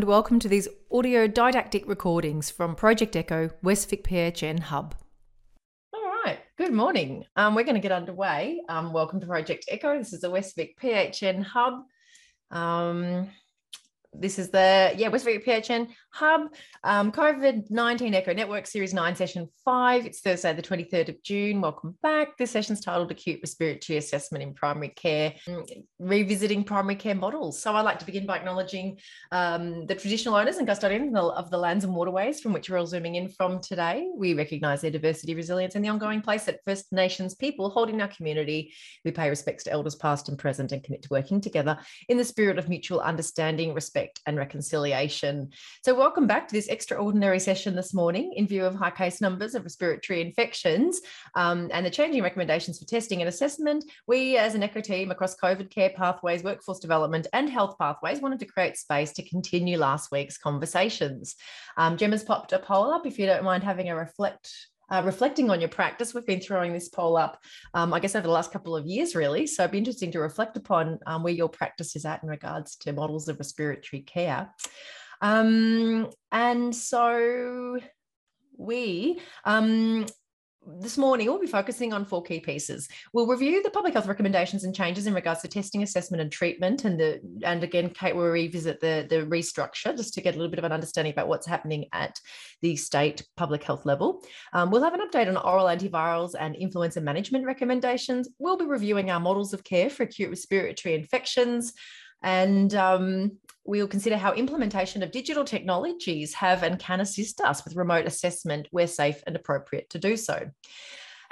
and welcome to these audio didactic recordings from Project Echo West Vic PHN Hub. All right, good morning. Um, we're going to get underway. Um, welcome to Project Echo. This is the West Vic PHN Hub. Um, this is the yeah West PHN Hub um, COVID nineteen Echo Network Series Nine, Session Five. It's Thursday, the twenty third of June. Welcome back. This session's titled "Acute Respiratory Assessment in Primary Care: Revisiting Primary Care Models." So I'd like to begin by acknowledging um, the traditional owners and custodians of the lands and waterways from which we're all zooming in from today. We recognise their diversity, resilience, and the ongoing place that First Nations people hold in our community. We pay respects to elders past and present, and commit to working together in the spirit of mutual understanding, respect and reconciliation. So, welcome back to this extraordinary session this morning in view of high case numbers of respiratory infections um, and the changing recommendations for testing and assessment. We, as an ECHO team across COVID care pathways, workforce development, and health pathways, wanted to create space to continue last week's conversations. Um, Gemma's popped a poll up if you don't mind having a reflect uh, reflecting on your practice. We've been throwing this poll up, um, I guess, over the last couple of years, really. So it'd be interesting to reflect upon um, where your practice is at in regards to models of respiratory care. Um, and so we um, this morning we'll be focusing on four key pieces. We'll review the public health recommendations and changes in regards to testing, assessment, and treatment. And the and again, Kate will revisit the, the restructure just to get a little bit of an understanding about what's happening at the state public health level. Um, we'll have an update on oral antivirals and influenza management recommendations. We'll be reviewing our models of care for acute respiratory infections. And um, we'll consider how implementation of digital technologies have and can assist us with remote assessment where safe and appropriate to do so.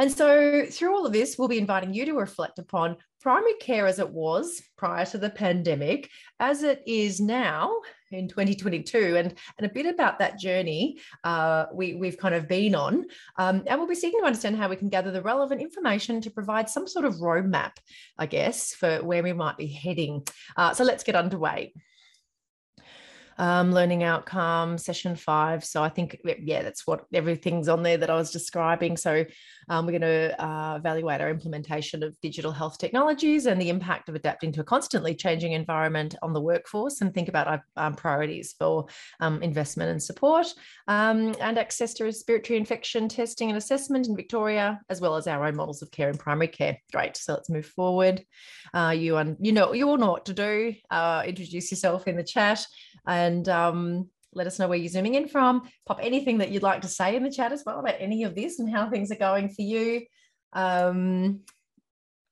And so, through all of this, we'll be inviting you to reflect upon primary care as it was prior to the pandemic, as it is now in 2022, and, and a bit about that journey uh, we, we've kind of been on. Um, and we'll be seeking to understand how we can gather the relevant information to provide some sort of roadmap, I guess, for where we might be heading. Uh, so, let's get underway um, learning outcome, session five. So I think, yeah, that's what everything's on there that I was describing. So um, we're going to uh, evaluate our implementation of digital health technologies and the impact of adapting to a constantly changing environment on the workforce and think about our um, priorities for um, investment and support um, and access to respiratory infection testing and assessment in Victoria, as well as our own models of care in primary care. Great. So let's move forward. Uh, you, un- you know, you all know what to do. Uh, introduce yourself in the chat and um, let us know where you're zooming in from. Pop anything that you'd like to say in the chat as well about any of this and how things are going for you. Um,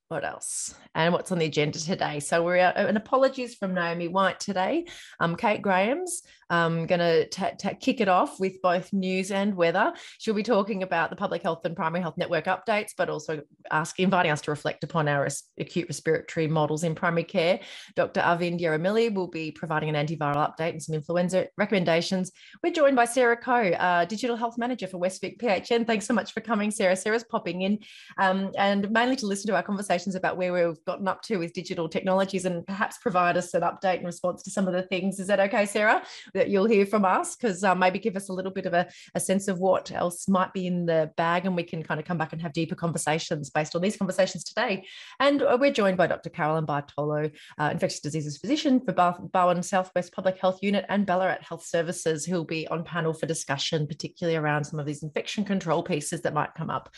what else? And what's on the agenda today? So we're out, and apologies from Naomi White today. Um, Kate Graham's um, going to kick it off with both news and weather. She'll be talking about the public health and primary health network updates, but also asking, inviting us to reflect upon our res- acute respiratory models in primary care. Dr. Arvind Yerramilli will be providing an antiviral update and some influenza recommendations. We're joined by Sarah Crow, uh, Digital Health Manager for Westvic PHN. Thanks so much for coming, Sarah. Sarah's popping in um, and mainly to listen to our conversations about where we've gotten up to with digital technologies and perhaps provide us an update in response to some of the things. Is that okay, Sarah? That you'll hear from us because uh, maybe give us a little bit of a, a sense of what else might be in the bag and we can kind of come back and have deeper conversations based on these conversations today. And uh, we're joined by Dr. Caroline Bartolo, uh, infectious diseases physician for Barwon Southwest Public Health Unit and Ballarat Health Services, who'll be on panel for discussion, particularly around some of these infection control pieces that might come up.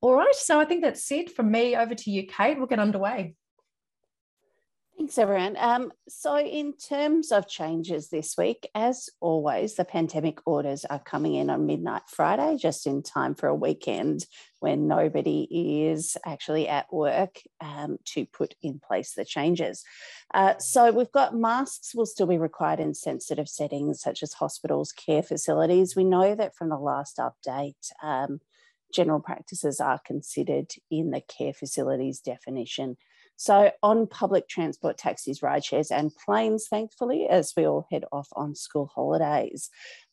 All right, so I think that's it from me. Over to you, Kate. We'll get underway. Thanks, everyone. Um, so, in terms of changes this week, as always, the pandemic orders are coming in on midnight Friday, just in time for a weekend when nobody is actually at work um, to put in place the changes. Uh, so, we've got masks will still be required in sensitive settings such as hospitals, care facilities. We know that from the last update. Um, general practices are considered in the care facilities definition. So, on public transport, taxis, ride shares, and planes, thankfully, as we all head off on school holidays.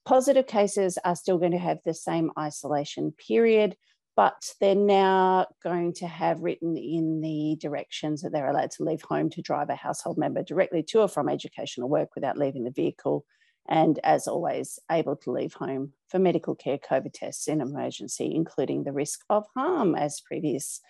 Positive cases are still going to have the same isolation period, but they're now going to have written in the directions that they're allowed to leave home to drive a household member directly to or from educational work without leaving the vehicle. And as always, able to leave home for medical care COVID tests in emergency, including the risk of harm, as previous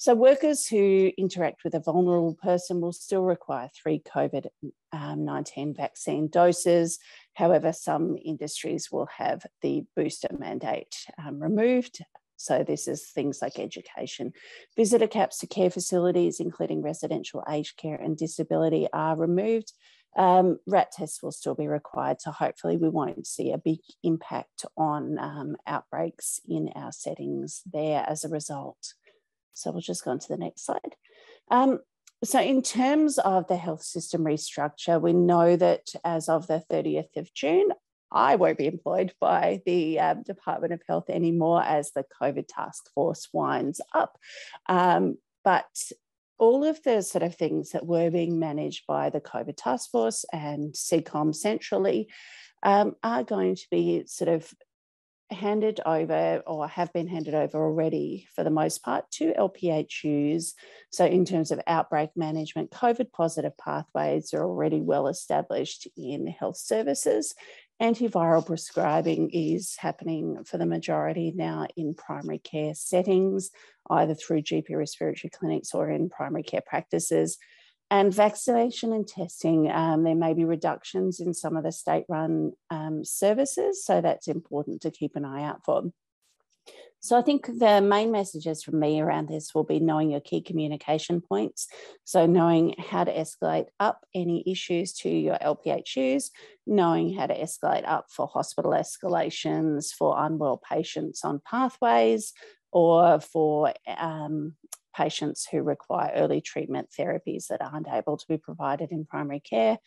So, workers who interact with a vulnerable person will still require three COVID um, 19 vaccine doses. However, some industries will have the booster mandate um, removed. So, this is things like education. Visitor caps to care facilities, including residential aged care and disability, are removed. Um, rat tests will still be required, so hopefully we won't see a big impact on um, outbreaks in our settings there as a result. So we'll just go on to the next slide. Um, so in terms of the health system restructure, we know that as of the 30th of June, I won't be employed by the um, Department of Health anymore as the COVID task force winds up. Um, but all of the sort of things that were being managed by the COVID task force and CCOM centrally um, are going to be sort of handed over or have been handed over already for the most part to LPHUs. So, in terms of outbreak management, COVID positive pathways are already well established in health services. Antiviral prescribing is happening for the majority now in primary care settings, either through GP respiratory clinics or in primary care practices. And vaccination and testing, um, there may be reductions in some of the state run um, services. So that's important to keep an eye out for. So I think the main messages from me around this will be knowing your key communication points. So knowing how to escalate up any issues to your LPHUs, knowing how to escalate up for hospital escalations for unwell patients on pathways or for um, patients who require early treatment therapies that aren't able to be provided in primary care.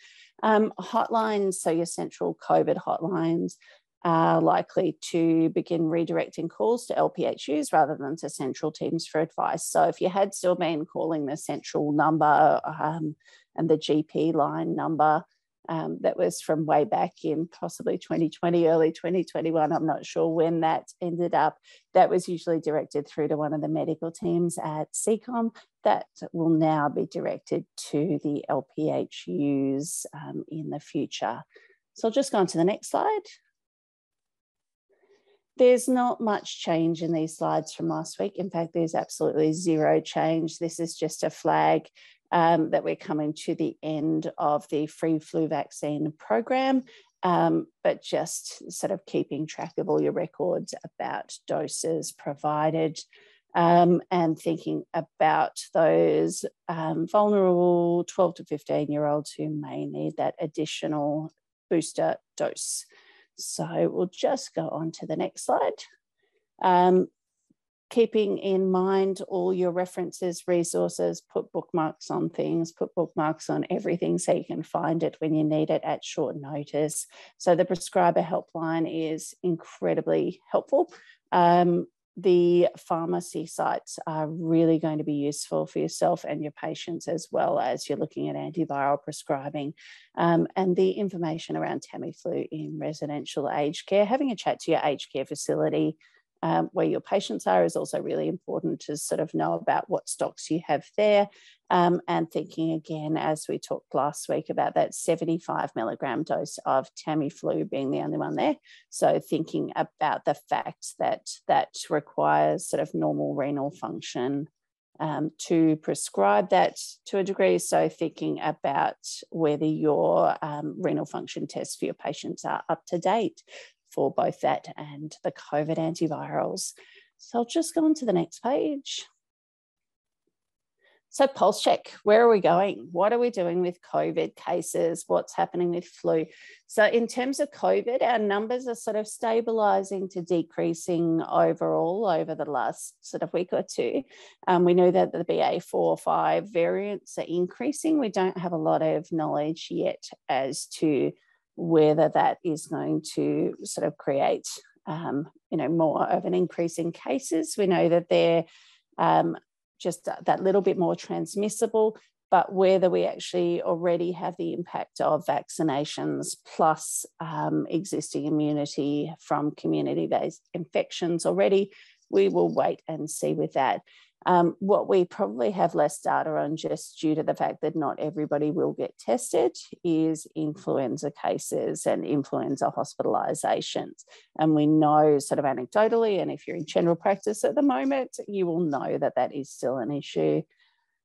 Um, hotlines, so your central COVID hotlines, are likely to begin redirecting calls to LPHUs rather than to central teams for advice. So if you had still been calling the central number um, and the GP line number, um, that was from way back in possibly 2020, early 2021. I'm not sure when that ended up. That was usually directed through to one of the medical teams at CCOM. That will now be directed to the LPHUs um, in the future. So I'll just go on to the next slide. There's not much change in these slides from last week. In fact, there's absolutely zero change. This is just a flag um, that we're coming to the end of the free flu vaccine program, um, but just sort of keeping track of all your records about doses provided. Um, and thinking about those um, vulnerable 12 to 15 year olds who may need that additional booster dose. So we'll just go on to the next slide. Um, keeping in mind all your references, resources, put bookmarks on things, put bookmarks on everything so you can find it when you need it at short notice. So the prescriber helpline is incredibly helpful. Um, the pharmacy sites are really going to be useful for yourself and your patients as well as you're looking at antiviral prescribing um, and the information around Tamiflu in residential aged care. Having a chat to your aged care facility um, where your patients are is also really important to sort of know about what stocks you have there. Um, and thinking again, as we talked last week about that 75 milligram dose of Tamiflu being the only one there. So thinking about the fact that that requires sort of normal renal function um, to prescribe that to a degree. So, thinking about whether your um, renal function tests for your patients are up to date for both that and the COVID antivirals. So I'll just go on to the next page. So, pulse check, where are we going? What are we doing with COVID cases? What's happening with flu? So, in terms of COVID, our numbers are sort of stabilizing to decreasing overall over the last sort of week or two. Um, we know that the BA4 or 5 variants are increasing. We don't have a lot of knowledge yet as to whether that is going to sort of create um, you know more of an increase in cases. We know that they're um, just that little bit more transmissible, but whether we actually already have the impact of vaccinations plus um, existing immunity from community based infections already, we will wait and see with that. Um, what we probably have less data on, just due to the fact that not everybody will get tested, is influenza cases and influenza hospitalizations. And we know, sort of anecdotally, and if you're in general practice at the moment, you will know that that is still an issue.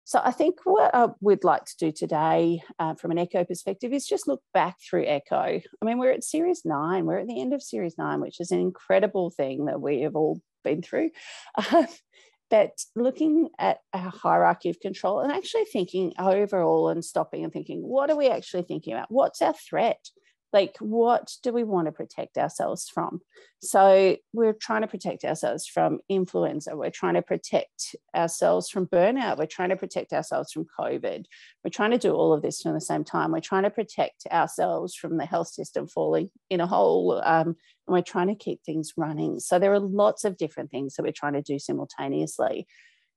So I think what we'd like to do today uh, from an echo perspective is just look back through echo. I mean, we're at series nine, we're at the end of series nine, which is an incredible thing that we have all been through. Uh, but looking at a hierarchy of control and actually thinking overall and stopping and thinking, what are we actually thinking about? What's our threat? Like what do we want to protect ourselves from? So we're trying to protect ourselves from influenza. We're trying to protect ourselves from burnout. We're trying to protect ourselves from covid. We're trying to do all of this at the same time. We're trying to protect ourselves from the health system falling in a hole um, and we're trying to keep things running. So there are lots of different things that we're trying to do simultaneously.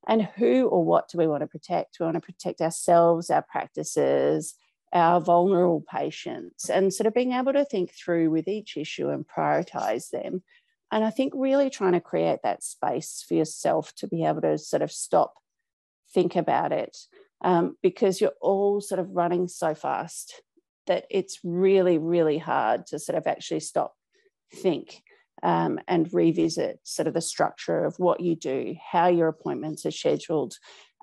And who or what do we want to protect? We want to protect ourselves our practices our vulnerable patients and sort of being able to think through with each issue and prioritize them. And I think really trying to create that space for yourself to be able to sort of stop, think about it, um, because you're all sort of running so fast that it's really, really hard to sort of actually stop, think, um, and revisit sort of the structure of what you do, how your appointments are scheduled,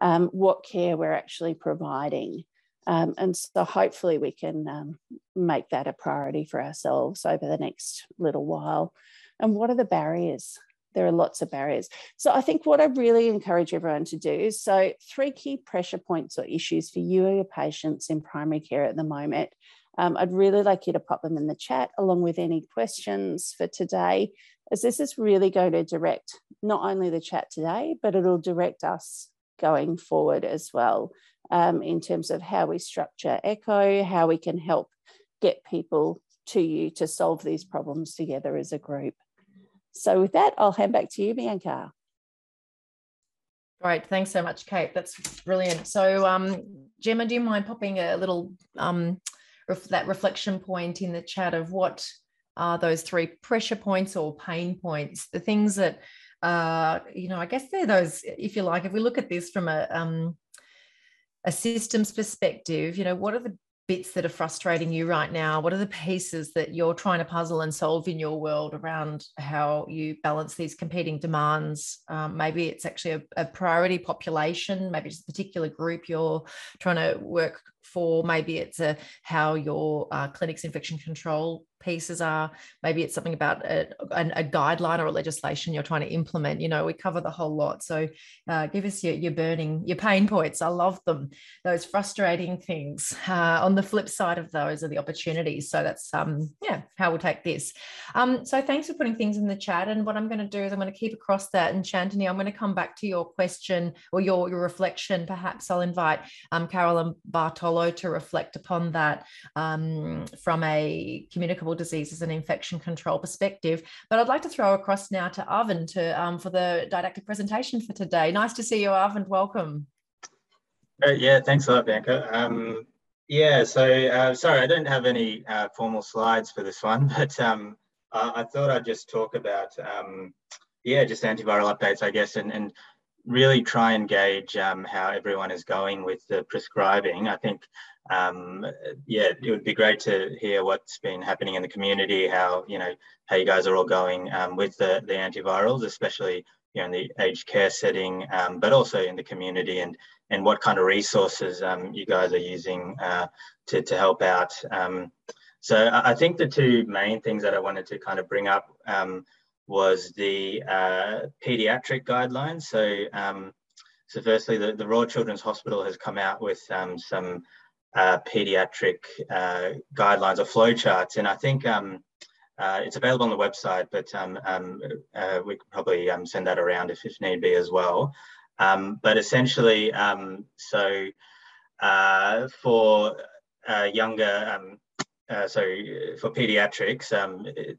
um, what care we're actually providing. Um, and so hopefully we can um, make that a priority for ourselves over the next little while. And what are the barriers? There are lots of barriers. So I think what I really encourage everyone to do is so, three key pressure points or issues for you or your patients in primary care at the moment. Um, I'd really like you to pop them in the chat along with any questions for today, as this is really going to direct not only the chat today, but it'll direct us going forward as well um, in terms of how we structure ECHO, how we can help get people to you to solve these problems together as a group. So with that, I'll hand back to you, Bianca. Great, thanks so much, Kate. That's brilliant. So, um, Gemma, do you mind popping a little um, ref that reflection point in the chat of what are those three pressure points or pain points, the things that, uh, you know, I guess they're those, if you like, if we look at this from a um, a systems perspective, you know, what are the bits that are frustrating you right now? What are the pieces that you're trying to puzzle and solve in your world around how you balance these competing demands? Um, maybe it's actually a, a, priority population, maybe it's a particular group you're trying to work for. Maybe it's a how your uh, clinic's infection control pieces are. Maybe it's something about a, a, guideline or a legislation you're trying to implement. You know, we cover the whole lot. So uh, give us your, your burning, your pain points. I love them. Those frustrating things. Uh, on the flip side of those are the opportunities. So that's um yeah how we'll take this. Um, so thanks for putting things in the chat. And what I'm going to do is I'm going to keep across that. And Shantini, I'm going to come back to your question or your your reflection. Perhaps I'll invite um, Caroline Bartolo to reflect upon that um, from a communicable communicable diseases and infection control perspective. But I'd like to throw across now to Arvind to, um, for the didactic presentation for today. Nice to see you, Arvind. Welcome. Uh, yeah, thanks a lot, Bianca. Um, yeah, so uh, sorry, I don't have any uh, formal slides for this one, but um, I, I, thought I'd just talk about, um, yeah, just antiviral updates, I guess, and, and really try and gauge um, how everyone is going with the prescribing. I think um, yeah, it would be great to hear what's been happening in the community, how you know how you guys are all going um, with the the antivirals, especially you know in the aged care setting, um, but also in the community, and and what kind of resources um, you guys are using uh, to to help out. Um, so I think the two main things that I wanted to kind of bring up was the uh, pediatric guidelines. So so firstly, the, the Royal Children's Hospital has come out with some uh, pediatric uh, guidelines or flowcharts. And I think um, uh, it's available on the website, but um, um, uh, we could probably um, send that around if, if need be as well. Um, but essentially, um, so uh, for younger, so for pediatrics, it,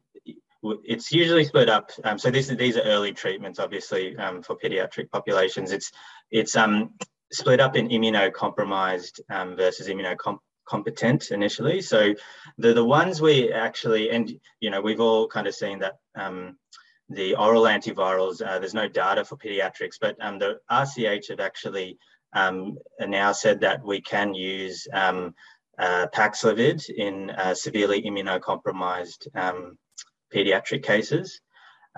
it's usually split up. so these, these are early treatments, obviously, for pediatric populations. It's it's um split up in immunocompromised um, versus immunocompetent initially. So the, the ones we actually, and you know, we've all kind of seen that um, the oral antivirals, uh, there's no data for pediatrics, but um, the RCH have actually um, now said that we can use um, uh, Paxlovid in uh, severely immunocompromised um, pediatric cases.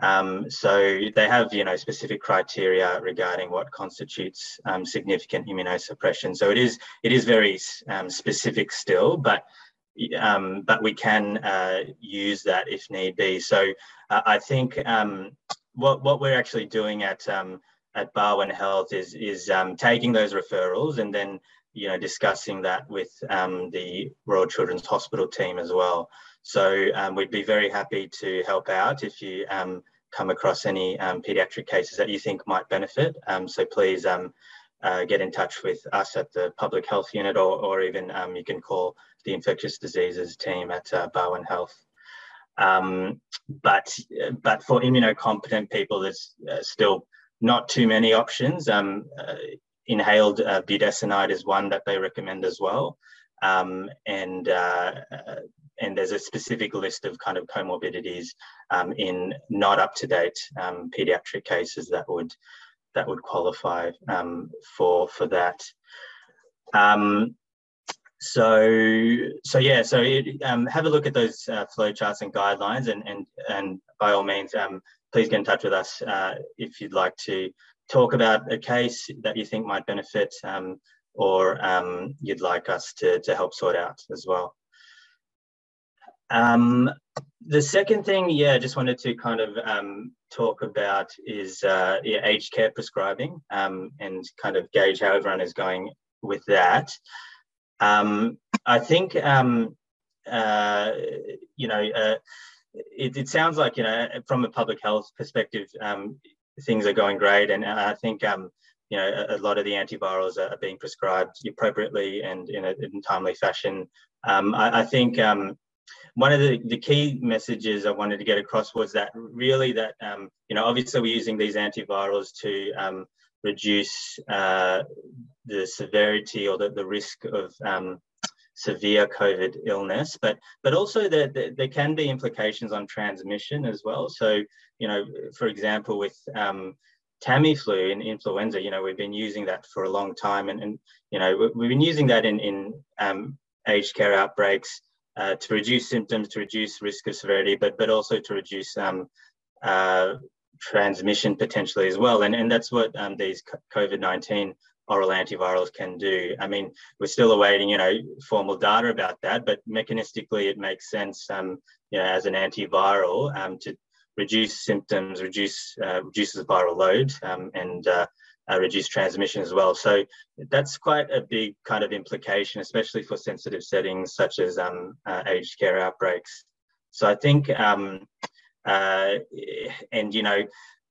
Um, so they have, you know, specific criteria regarding what constitutes um, significant immunosuppression. So it is it is very um, specific still, but um, but we can uh, use that if need be. So uh, I think um, what what we're actually doing at um, at Barwon Health is is taking those referrals and then you know discussing that with the Royal Children's Hospital team as well. So um, we'd be very happy to help out if you um, come across any um, paediatric cases that you think might benefit. Um, so please um, uh, get in touch with us at the public health unit or, or even you can call the infectious diseases team at uh, Barwon Health. but, but for immunocompetent people, there's uh, still not too many options. Uh, inhaled uh, budesonide is one that they recommend as well. Um, and uh, and there's a specific list of kind of comorbidities um, in not up to date um, pediatric cases that would that would qualify um, for for that. Um, so so yeah, so it, um, have a look at those uh, flow charts and guidelines, and and and by all means, um, please get in touch with us uh, if you'd like to talk about a case that you think might benefit or you'd like us to, to help sort out as well. Um, the second thing, yeah, I just wanted to kind of um, talk about is uh, yeah, aged care prescribing um, and kind of gauge how everyone is going with that. Um, I think, um, uh, you know, uh, it, it, sounds like, you know, from a public health perspective, um, things are going great. And I think, you know, a, a, lot of the antivirals are, being prescribed appropriately and in a in timely fashion. I, I, think, one of the, the key messages I wanted to get across was that really that, um, you know, obviously we're using these antivirals to um, reduce uh, the severity or the, the risk of um, severe COVID illness, but but also that there, there, can be implications on transmission as well. So, you know, for example, with um, Tamiflu in influenza, you know, we've been using that for a long time, and, and you know, we've been using that in in um, aged care outbreaks uh, to reduce symptoms, to reduce risk of severity, but but also to reduce um, uh, transmission potentially as well. And, and that's what um, these COVID-19 oral antivirals can do. I mean, we're still awaiting, you know, formal data about that, but mechanistically it makes sense, um, you know, as an antiviral um, to reduce symptoms, reduce uh, reduces viral load, um, and uh, reduce transmission as well. So that's quite a big kind of implication, especially for sensitive settings such as um, uh, aged care outbreaks. So I think, um, uh, and you know,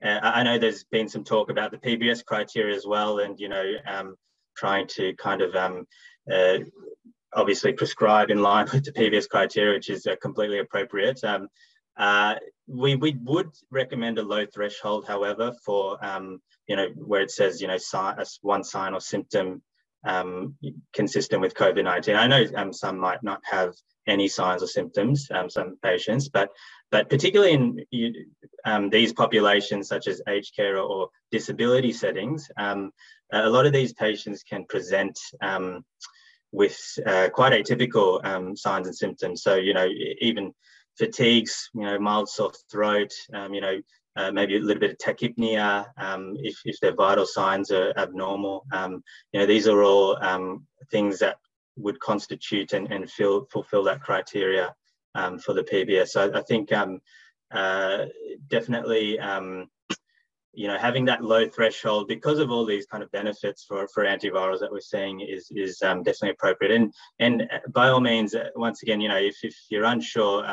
uh, I know there's been some talk about the PBS criteria as well, and you know, um, trying to kind of um, uh, obviously prescribe in line with the PBS criteria, which is uh, completely appropriate. Um, uh, we, we would recommend a low threshold, however, for, um, you know, where it says, you know, sign, one sign or symptom um, consistent with COVID-19. I know um, some might not have any signs or symptoms, um, some patients, but but particularly in um, these populations such as aged care or, or disability settings, um, a lot of these patients can present with uh, quite atypical signs and symptoms. So, you know, even fatigues, you know, mild sore throat, um, you know, uh, maybe a little bit of tachypnea um, if, if their vital signs are abnormal. Um, you know, these are all um, things that would constitute and, and fill, fulfill that criteria um, for the PBS. So I think um, uh, definitely, you know, having that low threshold because of all these kind of benefits for, for antivirals that we're seeing is, is definitely appropriate. And, and by all means, uh, once again, you know, if, if you're unsure,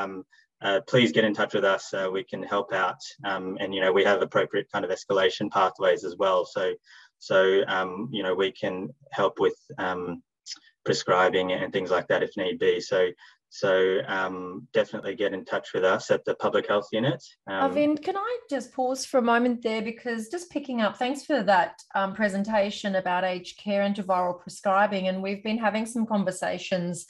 uh, please get in touch with us. Uh, we can help out, um, and you know we have appropriate kind of escalation pathways as well. So, so um, you know we can help with um, prescribing and things like that if need be. So, so um, definitely get in touch with us at the public health unit. Um, Arvind, can I just pause for a moment there because just picking up, thanks for that um, presentation about aged care and antiviral prescribing, and we've been having some conversations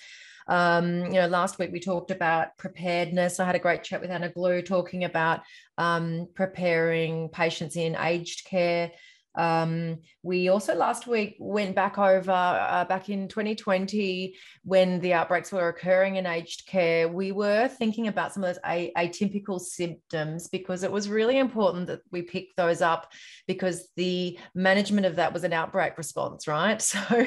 Um, you know, last week we talked about preparedness. I had a great chat with Anna Glue talking about um, preparing patients in aged care. Um, we also last week went back over uh, back in 2020 when the outbreaks were occurring in aged care. We were thinking about some of those atypical symptoms because it was really important that we pick those up because the management of that was an outbreak response, right? So,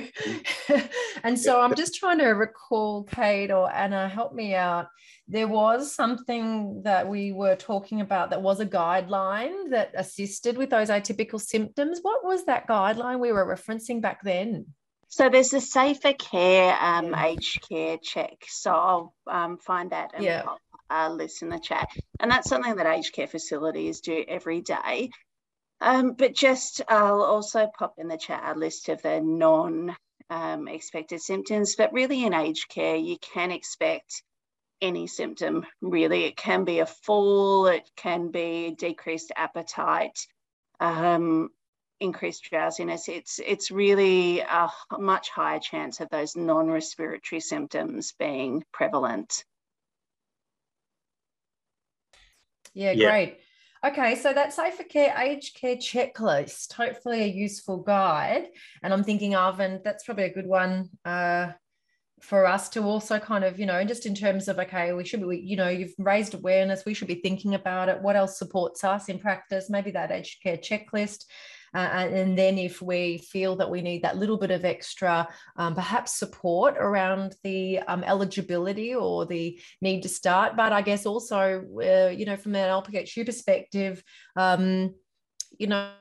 and so I'm just trying to recall, Kate or Anna, help me out there was something that we were talking about that was a guideline that assisted with those atypical symptoms. What was that guideline we were referencing back then? So there's a safer care um, aged care check. So I'll um, find that and yeah. pop a list in the chat. And that's something that aged care facilities do every day. Um, but just I'll also pop in the chat a list of the non um, expected symptoms. But really in aged care, you can expect any symptom really. It can be a fall, it can be decreased appetite, um, increased drowsiness. It's it's really a much higher chance of those non-respiratory symptoms being prevalent. Yeah, yeah, great. Okay, so that safer care aged care checklist, hopefully a useful guide. And I'm thinking, Arvin, that's probably a good one uh, for us to also kind of you know just in terms of okay we should be you know you've raised awareness we should be thinking about it. What else supports us in practice? Maybe that aged care checklist. Uh, and then if we feel that we need that little bit of extra um, perhaps support around the um, eligibility or the need to start. But i guess also uh, you know from an lphu perspective um, you know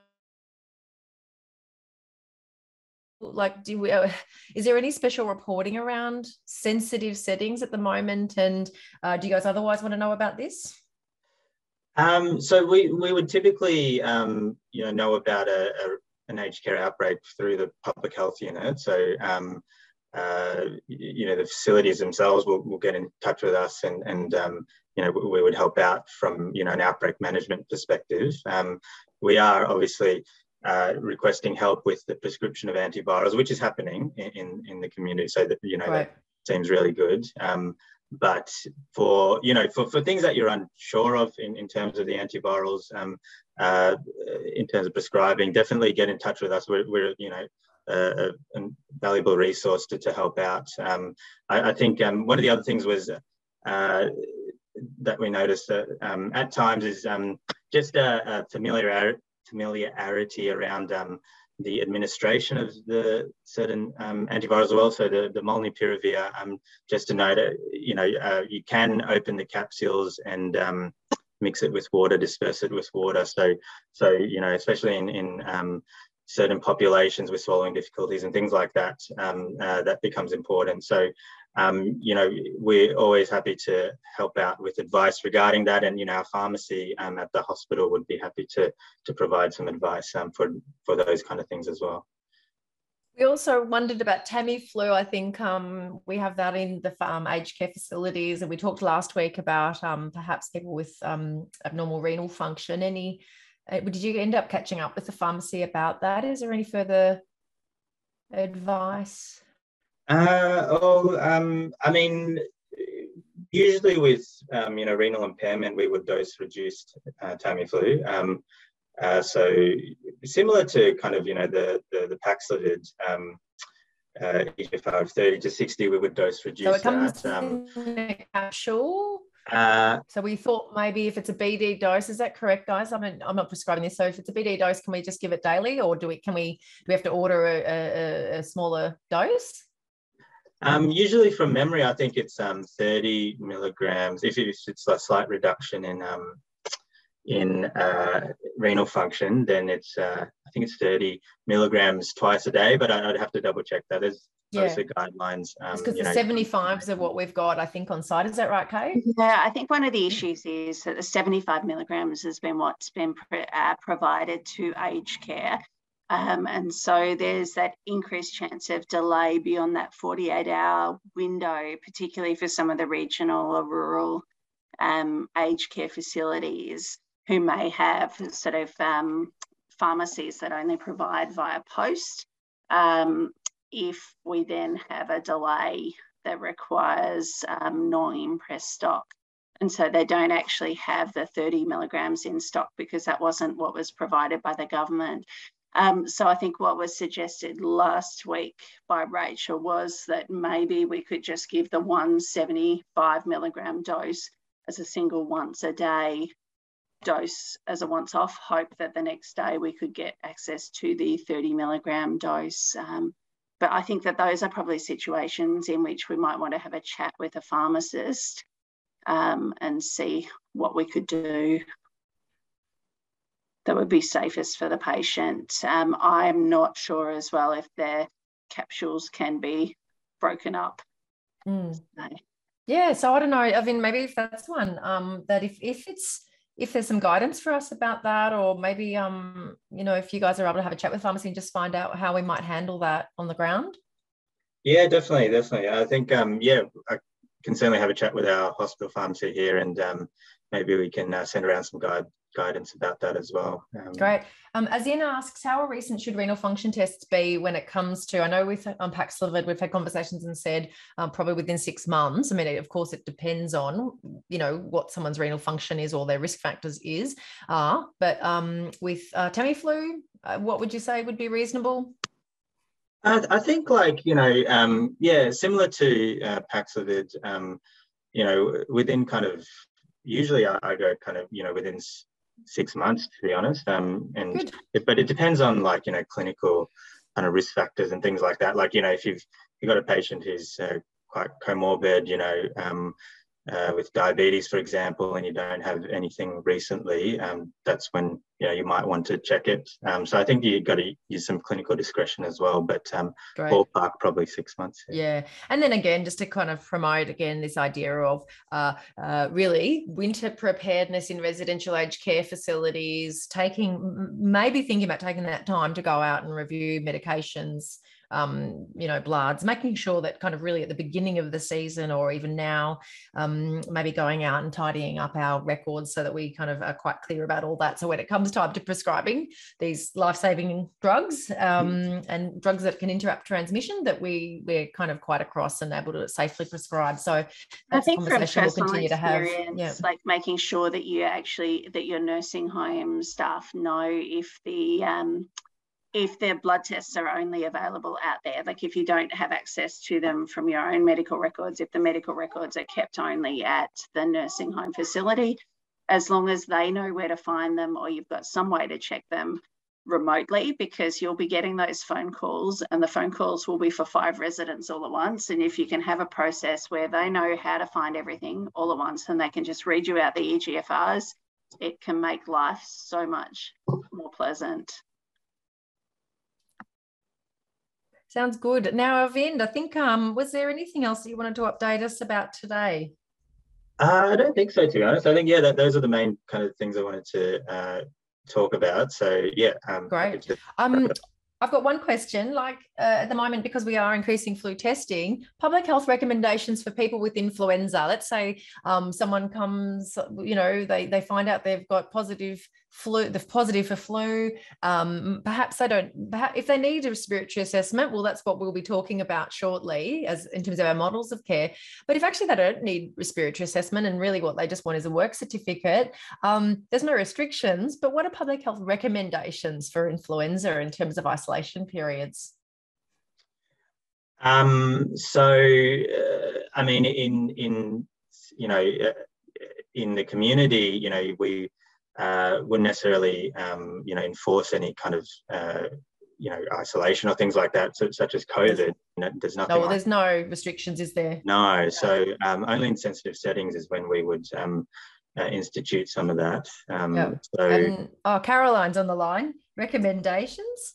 like do we uh, is there any special reporting around sensitive settings at the moment? And uh, do you guys otherwise want to know about this? Um, so we we would typically um, you know know about a, a, an aged care outbreak through the public health unit. So um, uh, you know the facilities themselves will, will get in touch with us and and um, you know we would help out from you know an outbreak management perspective. Um, we are obviously uh, requesting help with the prescription of antivirals, which is happening in, in, in the community. So that, you know, right. that seems really good. Um, but for, you know, for, for things that you're unsure of in, in terms of the antivirals, um, uh, in terms of prescribing, definitely get in touch with us. We're, we're you know, a, a, valuable resource to, to help out. Um, I, I, think um, one of the other things was uh, that we noticed um, at times is um, just a, a familiarity familiarity around um, the administration of the certain um, antivirals as well. So the, the molnupiravir, um, just to note, uh, you know, uh, you can open the capsules and um, mix it with water, disperse it with water. So, so you know, especially in, in um, certain populations with swallowing difficulties and things like that, um, uh, that becomes important. So um, you know, we're always happy to help out with advice regarding that. And, you know, our pharmacy um, at the hospital would be happy to, to provide some advice um, for, for those kind of things as well. We also wondered about Tamiflu. I think um, we have that in the um, aged care facilities, and we talked last week about um, perhaps people with um, abnormal renal function. Any? Uh, did you end up catching up with the pharmacy about that? Is there any further advice? Uh, oh, um, I mean, usually with um, you know renal impairment, we would dose reduced uh, Tamiflu. Um, uh, so similar to kind of you know the the, the Paxlovid um, uh, EGFR of 30 to 60, we would dose reduce so it comes that. Um, in a capsule. Uh, so we thought maybe if it's a BD dose, is that correct, guys? I mean, I'm not prescribing this. So if it's a BD dose, can we just give it daily, or do we can we do we have to order a, a, a smaller dose? Um, usually from memory, I think it's um, 30 milligrams. If it's a slight reduction in um, in uh, renal function, then it's uh, I think it's 30 milligrams twice a day. But I'd have to double check that. There's yeah. the guidelines. because um, the know, 75s are what we've got, I think, on site. Is that right, Kate? Yeah, I think one of the issues is that the 75 milligrams has been what's been uh, provided to aged care. Um, and so there's that increased chance of delay beyond that 48 hour window, particularly for some of the regional or rural um, aged care facilities who may have sort of um, pharmacies that only provide via post. Um, if we then have a delay that requires um, non-imprest stock. And so they don't actually have the 30 milligrams in stock because that wasn't what was provided by the government. Um, so I think what was suggested last week by Rachel was that maybe we could just give the 175 milligram dose as a single once a day dose as a once off, hope that the next day we could get access to the 30 milligram dose. Um, but I think that those are probably situations in which we might want to have a chat with a pharmacist um, and see what we could do that would be safest for the patient. Um, I'm not sure as well if their capsules can be broken up. Mm. So. Yeah, so I don't know. I mean, maybe if that's one um, that if if it's if there's some guidance for us about that, or maybe um, you know, if you guys are able to have a chat with pharmacy and just find out how we might handle that on the ground. Yeah, definitely, definitely. I think um, yeah, I can certainly have a chat with our hospital pharmacy here, and um, maybe we can uh, send around some guide guidance about that as well. Um, Great. Um, Azina asks, how recent should renal function tests be when it comes to? I know with um, Paxlovid, we've had conversations and said um, probably within six months. I mean, of course, it depends on you know what someone's renal function is or their risk factors is. Are but um, with uh, Tamiflu, uh, what would you say would be reasonable? I, I think, like you know, um, yeah, similar to uh, Paxlovid, um, you know, within kind of usually I, I, go kind of you know within six months to be honest. Um and it, but it depends on like you know clinical kind of risk factors and things like that. Like you know if you've you've got a patient who's uh, quite comorbid you know um uh, with diabetes, for example, and you don't have anything recently, um, that's when you know you might want to check it. Um, so I think you've got to use some clinical discretion as well, but um, ballpark probably six months. Yeah. yeah. and then again, just to kind of promote again this idea of uh, uh, really winter preparedness in residential aged care facilities, taking maybe thinking about taking that time to go out and review medications um, you know, bloods, making sure that kind of really at the beginning of the season or even now, um, maybe going out and tidying up our records so that we kind of are quite clear about all that. So when it comes time to prescribing these life-saving drugs um, mm-hmm. and drugs that can interrupt transmission, that we we're kind of quite across and able to safely prescribe. So I think from personal we'll continue to have, yeah. like making sure that you actually that your nursing home staff know if the um, if their blood tests are only available out there, like if you don't have access to them from your own medical records, if the medical records are kept only at the nursing home facility, as long as they know where to find them or you've got some way to check them remotely, because you'll be getting those phone calls and the phone calls will be for five residents all at once. And if you can have a process where they know how to find everything all at once and they can just read you out the EGFRs, it can make life so much more pleasant. Sounds good. Now, Arvind, I think um, was there anything else that you wanted to update us about today? Uh, I don't think so, to be honest. I think yeah, that those are the main kind of things I wanted to uh, talk about. So yeah, um, great. Um, I've got one question. Like uh, at the moment, because we are increasing flu testing, public health recommendations for people with influenza. Let's say um, someone comes, you know, they they find out they've got positive flu, the positive for flu. Um, perhaps they don't. Perhaps if they need a respiratory assessment, well, that's what we'll be talking about shortly, as in terms of our models of care. But if actually they don't need respiratory assessment, and really what they just want is a work certificate, um, there's no restrictions. But what are public health recommendations for influenza in terms of isolation periods? Um, so, uh, I mean, in in you know, uh, in the community, you know, we uh, wouldn't necessarily, um, you know, enforce any kind of, uh, you know, isolation or things like that, so, such as COVID. You know, there's nothing. No, well, there's no restrictions, is there? No. So um, only in sensitive settings is when we would um, uh, institute some of that. Um, yeah. So, and, oh, Caroline's on the line. Recommendations.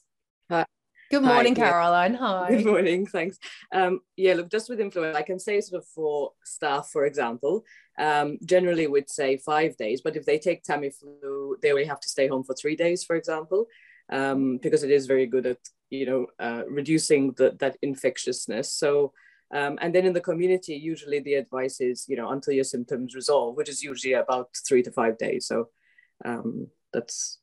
Good morning, Hi, Caroline. Hi. Good morning. Thanks. Um, yeah, look, just with influenza, I can say sort of for staff, for example, um, generally would say five days, but if they take Tamiflu, they only have to stay home for three days, for example, um, because it is very good at, you know, uh, reducing the, that infectiousness. So, um, and then in the community, usually the advice is, you know, until your symptoms resolve, which is usually about three to five days. So um, that's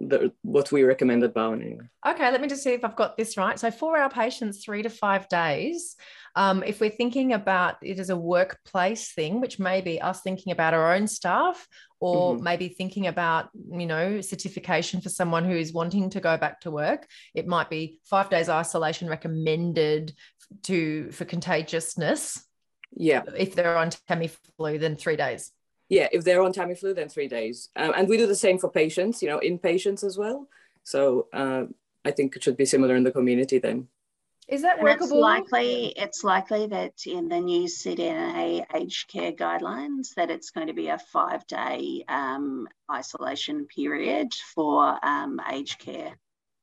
the what we recommend at Barwon anyway. Okay, let me just see if I've got this right. So for our patients, three to five days. Um, if we're thinking about it as a workplace thing, which may be us thinking about our own staff, or mm-hmm. maybe thinking about you know certification for someone who is wanting to go back to work, it might be five days isolation recommended to for contagiousness. Yeah, if they're on Tamiflu, then three days yeah, if they're on Tamiflu, then three days. Um, and we do the same for patients, you know, inpatients as well. So uh, I think it should be similar in the community then. Is that workable? It's likely, it's likely that in the new CDNA aged care guidelines that it's going to be a five-day um, isolation period for um, aged care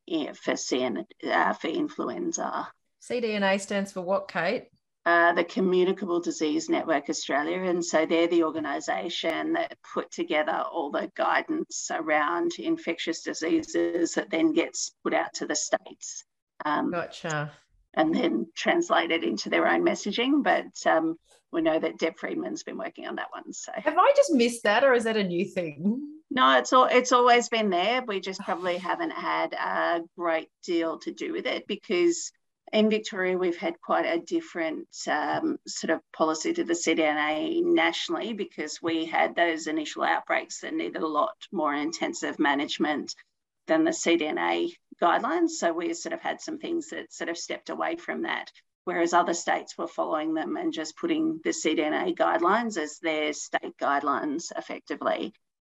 yeah, for, CN, uh, for influenza. CDNA stands for what, Kate? Uh, the Communicable Disease Network Australia. And so they're the organisation that put together all the guidance around infectious diseases that then gets put out to the states. Um, gotcha. And then translated into their own messaging. But um, we know that Deb Friedman's been working on that one. So have I just missed that, or is that a new thing? No, it's all it's always been there. We just probably haven't had a great deal to do with it because in Victoria, we've had quite a different um, sort of policy to the CDNA nationally because we had those initial outbreaks that needed a lot more intensive management than the CDNA guidelines. So we sort of had some things that sort of stepped away from that, whereas other states were following them and just putting the CDNA guidelines as their state guidelines effectively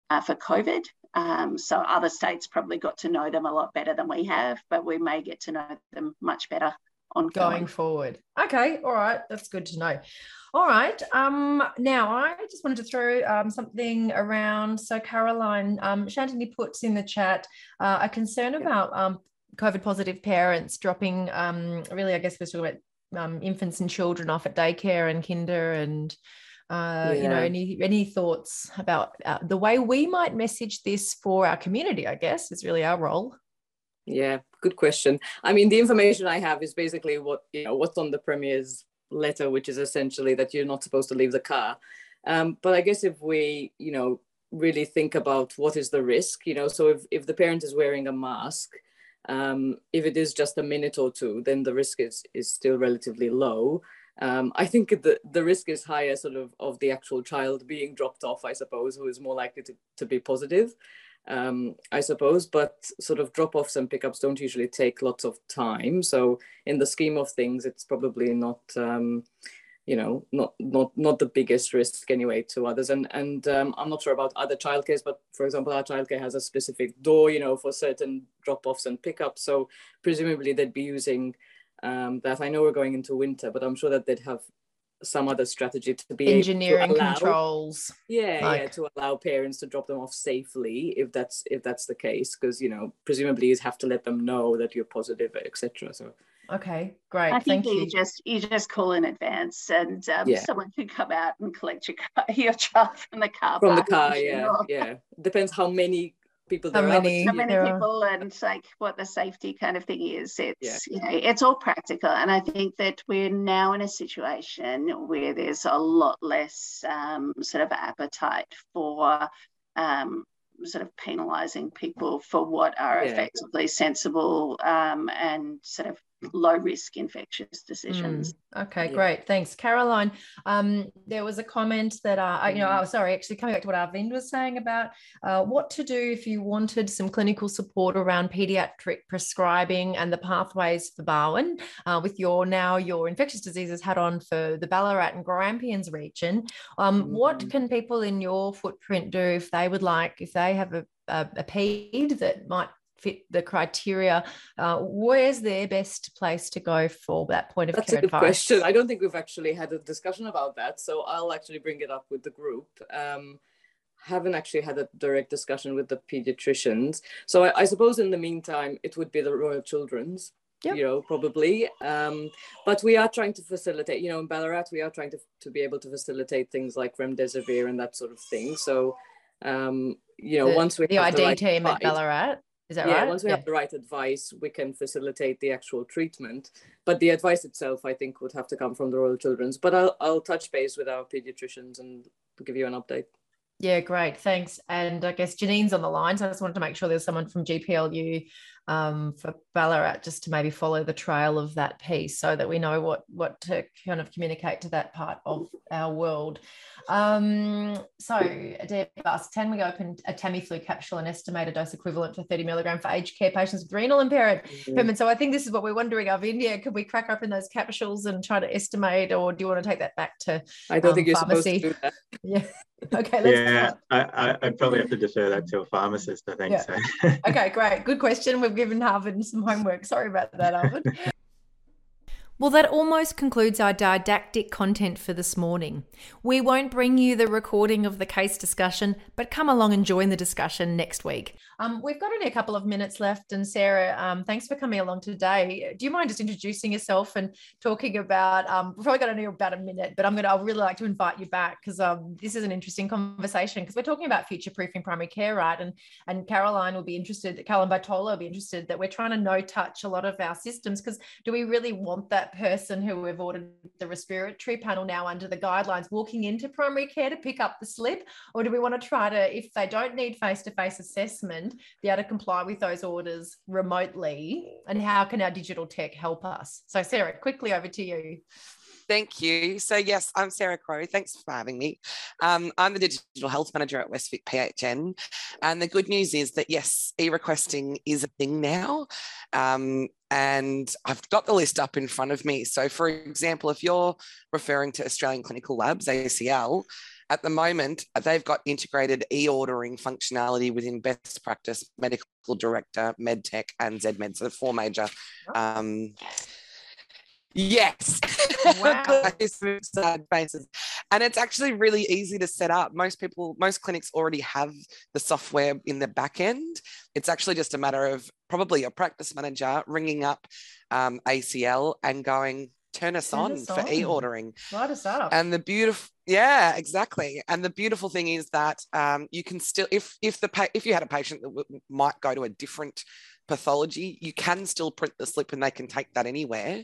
uh, for COVID. Um, so other states probably got to know them a lot better than we have, but we may get to know them much better on going forward. Okay, all right, that's good to know. All right. Um, now I just wanted to throw um, something around. So Caroline, um, Shantini puts in the chat uh, a concern about um, COVID positive parents dropping. Um, really, I guess we're talking about um, infants and children off at daycare and kinder and. Uh, yeah. you know any any thoughts about uh, the way we might message this for our community i guess is really our role yeah, good question. I mean, the information I have is basically what you know what's on the premier's letter, which is essentially that you're not supposed to leave the car. Um, but I guess if we, you know, really think about what is the risk, you know, so if if the parent is wearing a mask, um, if it is just a minute or two, then the risk is is still relatively low. Um, I think the, the risk is higher sort of of the actual child being dropped off, I suppose, who is more likely to, to be positive um, I suppose, but sort of drop offs and pickups don't usually take lots of time. So in the scheme of things, it's probably not, um, you know, not not not the biggest risk anyway to others. And and um, I'm not sure about other childcares, but for example, our childcare has a specific door, you know, for certain drop offs and pickups. So presumably they'd be using um, that. I know we're going into winter, but I'm sure that they'd have some other strategy to be engineering to allow, controls yeah like. yeah to allow parents to drop them off safely if that's if that's the case because you know presumably you have to let them know that you're positive etc so okay great I think you. you just you just call in advance and um, yeah. someone can come out and collect your car, your child from the car from the car yeah yeah depends how many people there how many, are. How many people are. and like what the safety kind of thing is. It's yeah. you know it's all practical, and I think that we're now in a situation where there's a lot less um, sort of appetite for. Um, sort of penalizing people for what are yeah. effectively sensible um, and sort of low risk infectious decisions. Mm, okay, yeah. great. Thanks. Caroline, um, there was a comment that, uh, you know, mm. oh, sorry, actually coming back to what Arvind was saying about uh, what to do if you wanted some clinical support around pediatric prescribing and the pathways for Barwon uh, with your now your infectious diseases hat on for the Ballarat and Grampians region. Um, mm. What can people in your footprint do if they would like, if they have a, a, a PED that might fit the criteria, uh, where's their best place to go for that point of That's care a good advice? question. I don't think we've actually had a discussion about that, so I'll actually bring it up with the group. Um, haven't actually had a direct discussion with the pediatricians, so I, I suppose in the meantime it would be the Royal Children's. Yep. you know probably um, but we are trying to facilitate you know in ballarat we are trying to, to be able to facilitate things like remdesivir and that sort of thing so um, you know the, once we the ID team at Ballarat is that yeah, right? Once we yeah. have the right advice, we can facilitate the actual treatment. But the advice itself, I think, would have to come from the Royal Children's. But I'll, I'll touch base with our pediatricians and give you an update. Yeah, great. Thanks. And I guess Janine's on the line. So I just wanted to make sure there's someone from GPLU um, for Ballarat just to maybe follow the trail of that piece so that we know what what to kind of communicate to that part of our world. Um, so Deb asked, can we open a Tamiflu capsule and estimated dose equivalent for 30 milligram for aged care patients with renal impairment? Mm-hmm. So I think this is what we're wondering of India. Could we crack open those capsules and try to estimate, or do you want to take that back to I don't um, think you're pharmacy? supposed to do that. Yeah. Okay. yeah, I, would probably have to defer that to a pharmacist, I think. Yeah. So. okay, great. Good question. We've given Arvind some homework. Sorry about that, Arvind. Well, that almost concludes our didactic content for this morning. We won't bring you the recording of the case discussion, but come along and join the discussion next week. Um, we've got only a couple of minutes left, and Sarah, um, thanks for coming along today. Do you mind just introducing yourself and talking about? Um, we've probably got only about a minute, but I'm gonna. I'd really like to invite you back because um, this is an interesting conversation because we're talking about future proofing primary care, right? And and Caroline will be interested. Caroline Bartolo will be interested that we're trying to no touch a lot of our systems because do we really want that person who we've ordered the respiratory panel now under the guidelines walking into primary care to pick up the slip, or do we want to try to if they don't need face to face assessment? be able to comply with those orders remotely? And how can our digital tech help us? So, Sarah, quickly over to you. Thank you. So, yes, I'm Sarah Crow. Thanks for having me. Um, I'm the Digital Health Manager at Westvic PHN. And the good news is that, yes, e requesting is a thing now. Um, and I've got the list up in front of me. So, for example, if you're referring to Australian Clinical Labs, ACL, at the moment, they've got integrated e-ordering functionality within best practice, medical director, medtech, and Zedmed. So the four major um, Yes. Wow. and it's actually really easy to set up. Most people, most clinics already have the software in the back end. It's actually just a matter of probably a practice manager ringing up um, ACL and going, turn us turn on us for e-ordering. Light us up. And the beautiful, yeah, exactly. And the beautiful thing is that um, you can still, if if the pa- if you had a patient that w- might go to a different pathology, you can still print the slip and they can take that anywhere.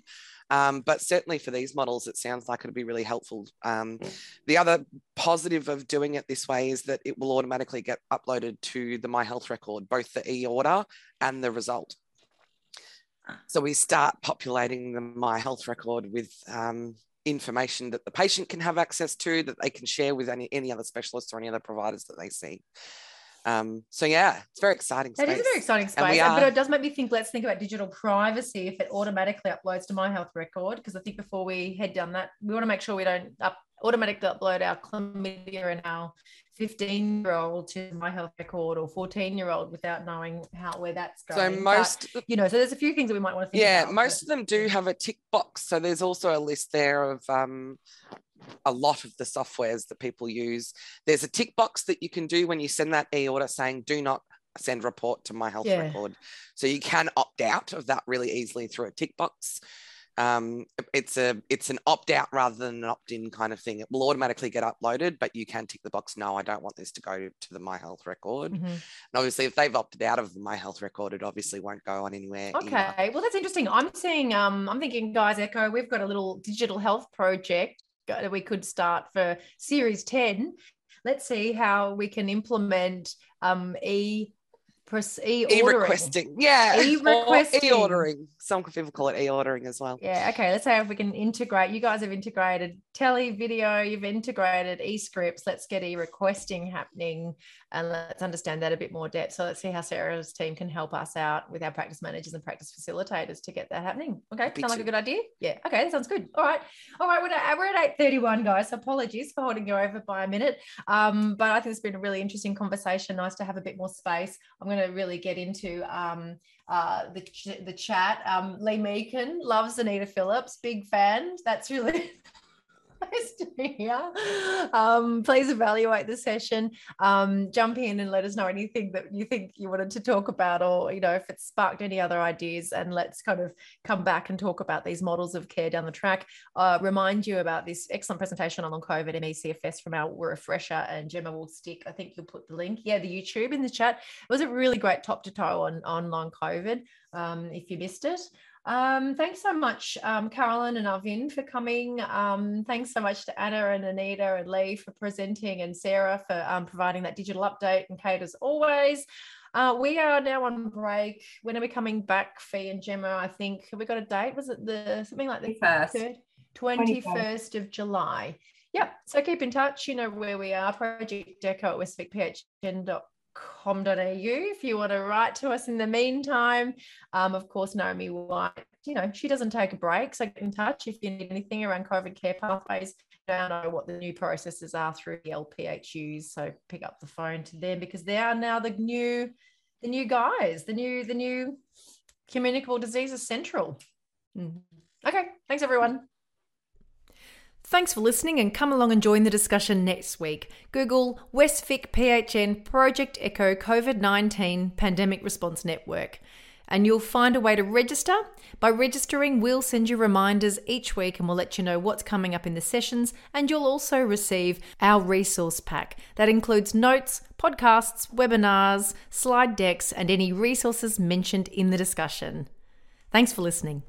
Um, but certainly for these models, it sounds like it'd be really helpful. Um, the other positive of doing it this way is that it will automatically get uploaded to the My Health record, both the e order and the result. So we start populating the My Health record with um, information that the patient can have access to, that they can share with any, any other specialists or any other providers that they see. Um, so yeah, it's very exciting. Space. That is a very exciting space, are, but it does make me think. Let's think about digital privacy if it automatically uploads to my health record, because I think before we head down that, we want to make sure we don't up, automatically upload our chlamydia and our 15 year old to my health record or 14 year old without knowing how where that's going. So most, but, you know, so there's a few things that we might want to think. Yeah, about, most of them do have a tick box. So there's also a list there of um, a lot of the softwares that people use. There's a tick box that you can do when you send that e-order saying do not send report to my health yeah. record. So you can opt out of that really easily through a tick box um, it's a it's an opt out rather than an opt in kind of thing. It will automatically get uploaded, but you can tick the box. No, I don't want this to go to the My Health record. Mm-hmm. And obviously, if they've opted out of the My Health record, it obviously won't go on anywhere. Okay, either. well that's interesting. I'm seeing. Um, I'm thinking, guys, Echo. We've got a little digital health project we could start for Series Ten. Let's see how we can implement um, e e-requesting. Yeah. E-requesting. E-ordering. Some people call it e-ordering as well. Yeah. Okay. Let's say if we can integrate. You guys have integrated tele video. You've integrated e-scripts. Let's get e-requesting happening, and let's understand that a bit more depth. So let's see how Sarah's team can help us out with our practice managers and practice facilitators to get that happening. Okay. Sound like a good idea? Yeah. Okay. That sounds good. All right. All right. We're at, we're at 8:31, guys. So apologies for holding you over by a minute. Um, but I think it's been a really interesting conversation. Nice to have a bit more space. I'm going to really get into um, uh, the, ch- the chat. Um, Lee Meakin loves Anita Phillips, big fan. That's really nice to hear. Um, please evaluate the session. Um, jump in and let us know anything that you think you wanted to talk about, or you know, if it sparked any other ideas. And let's kind of come back and talk about these models of care down the track. Uh, remind you about this excellent presentation on long COVID MECFS from our refresher, and Gemma will stick. I think you'll put the link, yeah, the YouTube in the chat. It was a really great top to toe on on long COVID. Um, if you missed it. Um, thanks so much, um, Caroline and Arvind, for coming. Um, thanks so much to Anna and Anita and Lee for presenting, and Sarah for um, providing that digital update, and Kate as always. Uh, we are now on break. When are we coming back, Fee and Gemma? I think have we got a date? Was it the something like the first, twenty first of July? Yep. So keep in touch. You know where we are. Project Echo at westvic.phn.com com.au if you want to write to us in the meantime. Um, of course, Naomi White, you know, she doesn't take a break. So get in touch if you need anything around COVID care pathways. Now know what the new processes are through the LPHUs. So pick up the phone to them because they are now the new, the new guys, the new, the new communicable diseases central. Mm-hmm. Okay. Thanks everyone. Thanks for listening and come along and join the discussion next week. Google Westvic PHN Project Echo COVID 19 Pandemic Response Network. And you'll find a way to register. By registering, we'll send you reminders each week and we'll let you know what's coming up in the sessions. And you'll also receive our resource pack that includes notes, podcasts, webinars, slide decks, and any resources mentioned in the discussion. Thanks for listening.